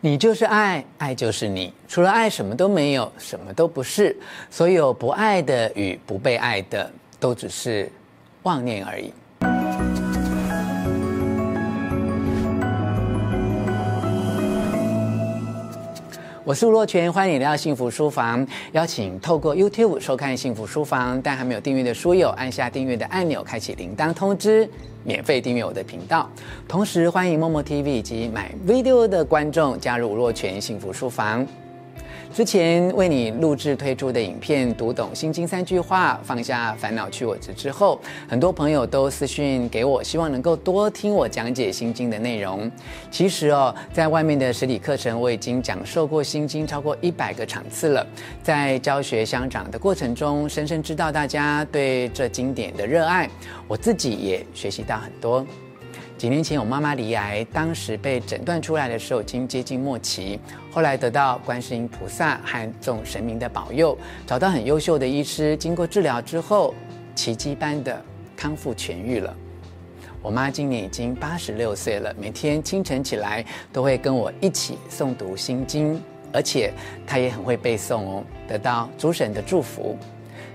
你就是爱，爱就是你。除了爱，什么都没有，什么都不是。所有不爱的与不被爱的，都只是妄念而已。我是吴若泉，欢迎你来到幸福书房。邀请透过 YouTube 收看幸福书房，但还没有订阅的书友，按下订阅的按钮，开启铃铛通知，免费订阅我的频道。同时，欢迎 Momo TV 以及买 Video 的观众加入吴若泉幸福书房。之前为你录制推出的影片《读懂心经三句话，放下烦恼去我执》之后，很多朋友都私讯给我，希望能够多听我讲解心经的内容。其实哦，在外面的实体课程，我已经讲授过心经超过一百个场次了。在教学相长的过程中，深深知道大家对这经典的热爱，我自己也学习到很多。几年前，我妈妈罹癌，当时被诊断出来的时候已经接近末期。后来得到观世音菩萨和众神明的保佑，找到很优秀的医师，经过治疗之后，奇迹般的康复痊愈了。我妈今年已经八十六岁了，每天清晨起来都会跟我一起诵读心经，而且她也很会背诵哦，得到诸神的祝福。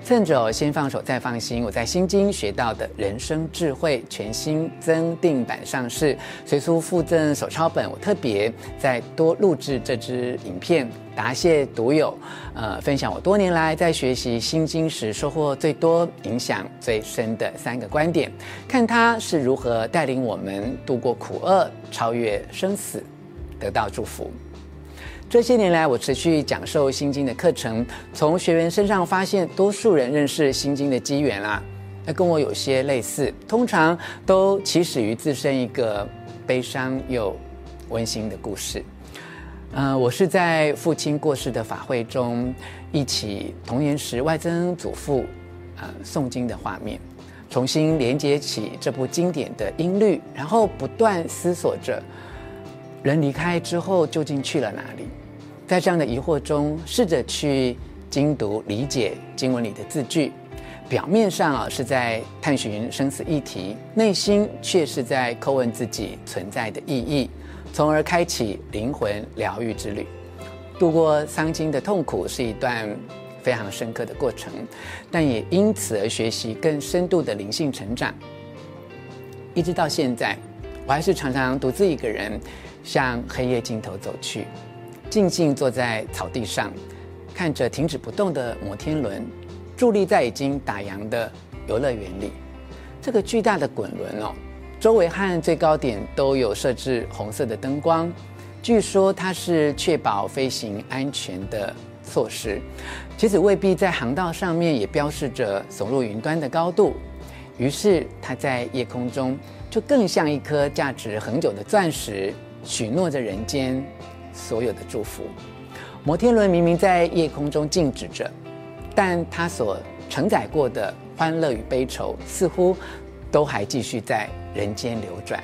趁着先放手再放心，我在心经学到的人生智慧全新增订版上市，随书附赠手抄本。我特别再多录制这支影片，答谢读友，呃，分享我多年来在学习心经时收获最多、影响最深的三个观点，看它是如何带领我们度过苦厄、超越生死、得到祝福。这些年来，我持续讲授心经的课程，从学员身上发现，多数人认识心经的机缘啊，那跟我有些类似，通常都起始于自身一个悲伤又温馨的故事。呃，我是在父亲过世的法会中，忆起童年时外曾祖父呃诵经的画面，重新连接起这部经典的音律，然后不断思索着，人离开之后究竟去了哪里？在这样的疑惑中，试着去精读理解经文里的字句，表面上啊是在探寻生死议题，内心却是在叩问自己存在的意义，从而开启灵魂疗愈之旅。度过丧亲的痛苦是一段非常深刻的过程，但也因此而学习更深度的灵性成长。一直到现在，我还是常常独自一个人向黑夜尽头走去。静静坐在草地上，看着停止不动的摩天轮，伫立在已经打烊的游乐园里。这个巨大的滚轮哦，周围和最高点都有设置红色的灯光，据说它是确保飞行安全的措施。其实未必在航道上面也标示着耸入云端的高度，于是它在夜空中就更像一颗价值恒久的钻石，许诺着人间。所有的祝福，摩天轮明明在夜空中静止着，但它所承载过的欢乐与悲愁，似乎都还继续在人间流转。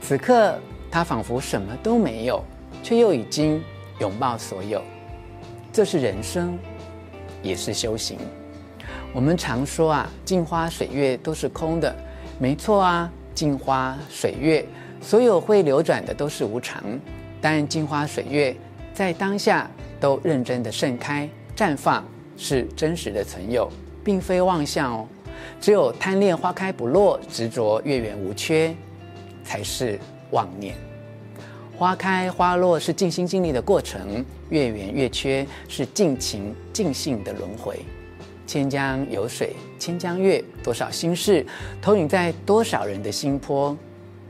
此刻，它仿佛什么都没有，却又已经拥抱所有。这是人生，也是修行。我们常说啊，镜花水月都是空的，没错啊，镜花水月，所有会流转的都是无常。但镜花水月在当下都认真的盛开绽放，是真实的存有，并非妄想哦。只有贪恋花开不落，执着月圆无缺，才是妄念。花开花落是尽心尽力的过程，月圆月缺是尽情尽兴的轮回。千江有水千江月，多少心事投影在多少人的心波。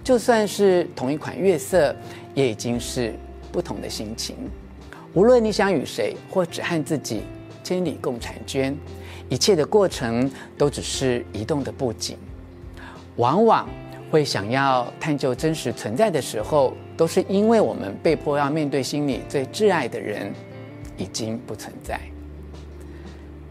就算是同一款月色，也已经是不同的心情。无论你想与谁，或只和自己千里共婵娟，一切的过程都只是移动的布景。往往会想要探究真实存在的时候，都是因为我们被迫要面对心里最挚爱的人已经不存在。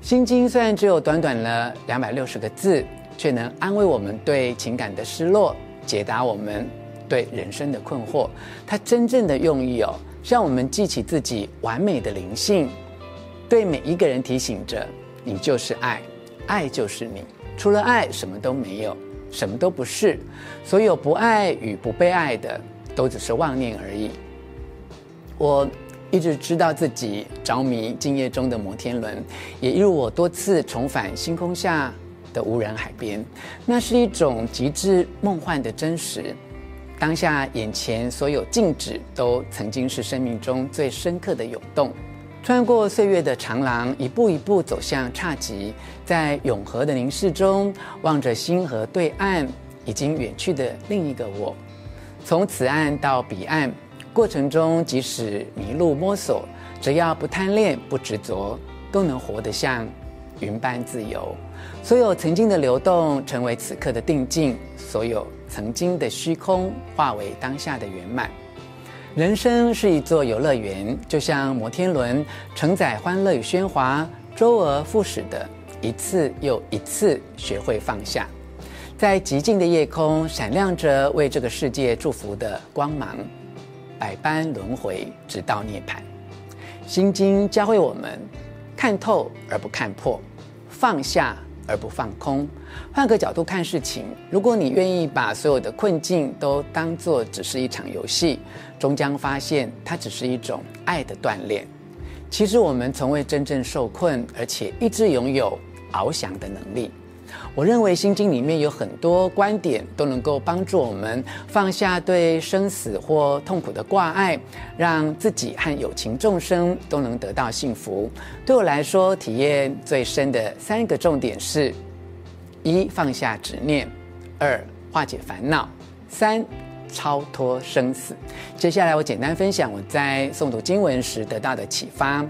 心经虽然只有短短的两百六十个字，却能安慰我们对情感的失落。解答我们对人生的困惑，它真正的用意哦，让我们记起自己完美的灵性，对每一个人提醒着：你就是爱，爱就是你，除了爱什么都没有，什么都不是。所有不爱与不被爱的，都只是妄念而已。我一直知道自己着迷今夜中的摩天轮，也一如我多次重返星空下的无人海边，那是一种极致梦幻的真实。当下眼前所有静止，都曾经是生命中最深刻的涌动。穿过岁月的长廊，一步一步走向侘寂，在永恒的凝视中，望着星河对岸已经远去的另一个我。从此岸到彼岸。过程中，即使迷路摸索，只要不贪恋、不执着，都能活得像云般自由。所有曾经的流动，成为此刻的定境；所有曾经的虚空，化为当下的圆满。人生是一座游乐园，就像摩天轮，承载欢乐与喧哗，周而复始的一次又一次学会放下，在寂静的夜空，闪亮着为这个世界祝福的光芒。百般轮回，直到涅槃。心经教会我们看透而不看破，放下而不放空。换个角度看事情，如果你愿意把所有的困境都当作只是一场游戏，终将发现它只是一种爱的锻炼。其实我们从未真正受困，而且一直拥有翱翔的能力。我认为《心经》里面有很多观点都能够帮助我们放下对生死或痛苦的挂碍，让自己和有情众生都能得到幸福。对我来说，体验最深的三个重点是：一、放下执念；二、化解烦恼；三、超脱生死。接下来，我简单分享我在诵读经文时得到的启发。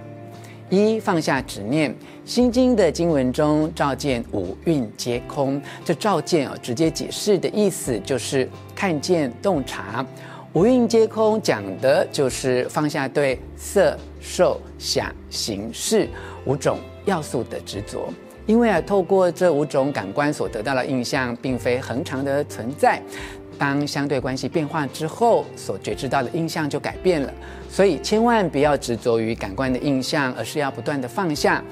一、放下执念。心经的经文中，照见五蕴皆空。这照见啊，直接解释的意思就是看见、洞察。五蕴皆空，讲的就是放下对色、受、想、行、识五种要素的执着。因为啊，透过这五种感官所得到的印象，并非恒常的存在。当相对关系变化之后，所觉知到的印象就改变了。所以，千万不要执着于感官的印象，而是要不断的放下。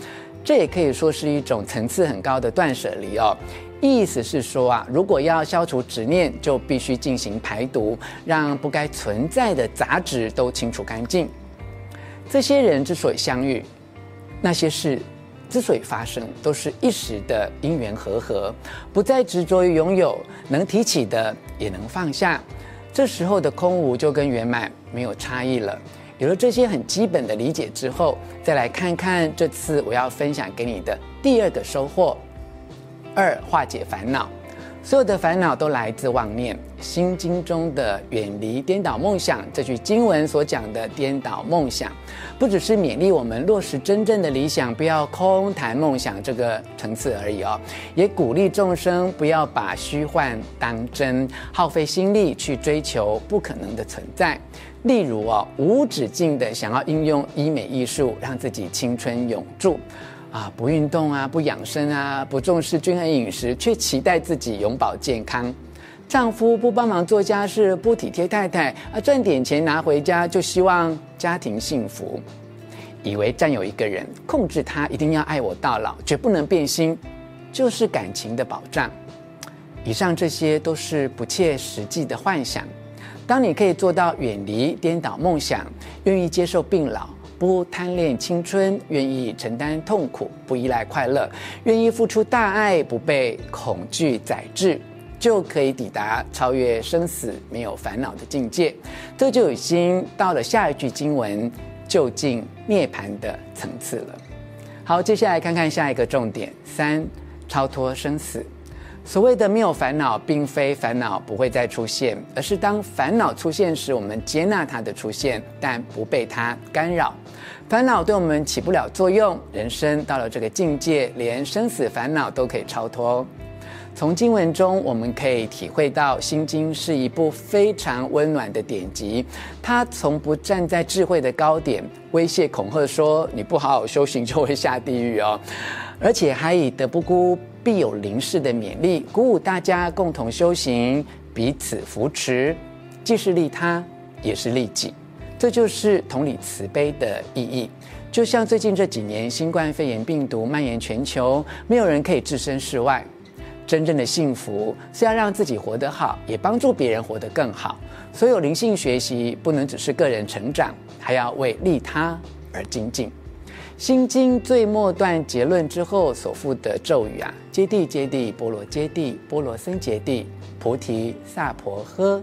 这也可以说是一种层次很高的断舍离哦。意思是说啊，如果要消除执念，就必须进行排毒，让不该存在的杂质都清除干净。这些人之所以相遇，那些事之所以发生，都是一时的因缘和合，不再执着于拥有，能提起的也能放下，这时候的空无就跟圆满没有差异了。有了这些很基本的理解之后，再来看看这次我要分享给你的第二个收获：二、化解烦恼。所有的烦恼都来自妄念。心经中的远离颠倒梦想这句经文所讲的颠倒梦想，不只是勉励我们落实真正的理想，不要空谈梦想这个层次而已哦，也鼓励众生不要把虚幻当真，耗费心力去追求不可能的存在。例如哦，无止境的想要应用医美艺术让自己青春永驻，啊，不运动啊，不养生啊，不重视均衡饮食，却期待自己永保健康。丈夫不帮忙做家事，不体贴太太，啊，赚点钱拿回家就希望家庭幸福，以为占有一个人，控制他一定要爱我到老，绝不能变心，就是感情的保障。以上这些都是不切实际的幻想。当你可以做到远离颠倒梦想，愿意接受病老，不贪恋青春，愿意承担痛苦，不依赖快乐，愿意付出大爱，不被恐惧宰制，就可以抵达超越生死、没有烦恼的境界。这就已经到了下一句经文究竟涅槃的层次了。好，接下来看看下一个重点：三、超脱生死。所谓的没有烦恼，并非烦恼不会再出现，而是当烦恼出现时，我们接纳它的出现，但不被它干扰。烦恼对我们起不了作用。人生到了这个境界，连生死烦恼都可以超脱。从经文中，我们可以体会到，《心经》是一部非常温暖的典籍。它从不站在智慧的高点，威胁恐吓说你不好好修行就会下地狱哦，而且还以德不孤。必有临事的勉励，鼓舞大家共同修行，彼此扶持，既是利他，也是利己。这就是同理慈悲的意义。就像最近这几年，新冠肺炎病毒蔓延全球，没有人可以置身事外。真正的幸福是要让自己活得好，也帮助别人活得更好。所有灵性学习不能只是个人成长，还要为利他而精进。心经最末段结论之后所附的咒语啊，揭谛揭谛，波罗揭谛，波罗僧揭谛，菩提萨婆诃，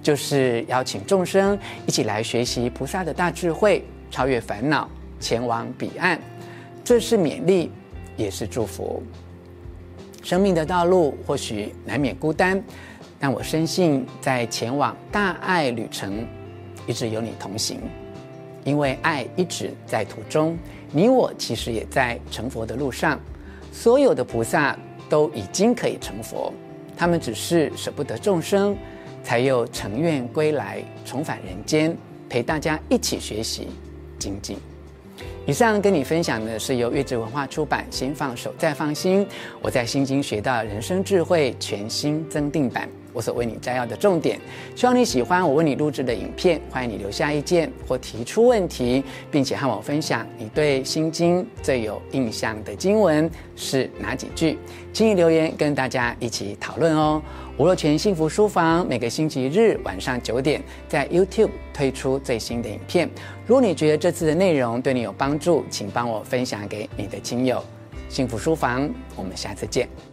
就是邀请众生一起来学习菩萨的大智慧，超越烦恼，前往彼岸。这是勉励，也是祝福。生命的道路或许难免孤单，但我深信，在前往大爱旅程，一直有你同行，因为爱一直在途中。你我其实也在成佛的路上，所有的菩萨都已经可以成佛，他们只是舍不得众生，才又乘愿归来，重返人间，陪大家一起学习精进。以上跟你分享的是由悦知文化出版《先放手，再放心》，我在心经学到人生智慧全新增订版。我所为你摘要的重点，希望你喜欢我为你录制的影片。欢迎你留下意见或提出问题，并且和我分享你对《心经》最有印象的经文是哪几句，请你留言跟大家一起讨论哦。吴若权幸福书房每个星期日晚上九点在 YouTube 推出最新的影片。如果你觉得这次的内容对你有帮助，请帮我分享给你的亲友。幸福书房，我们下次见。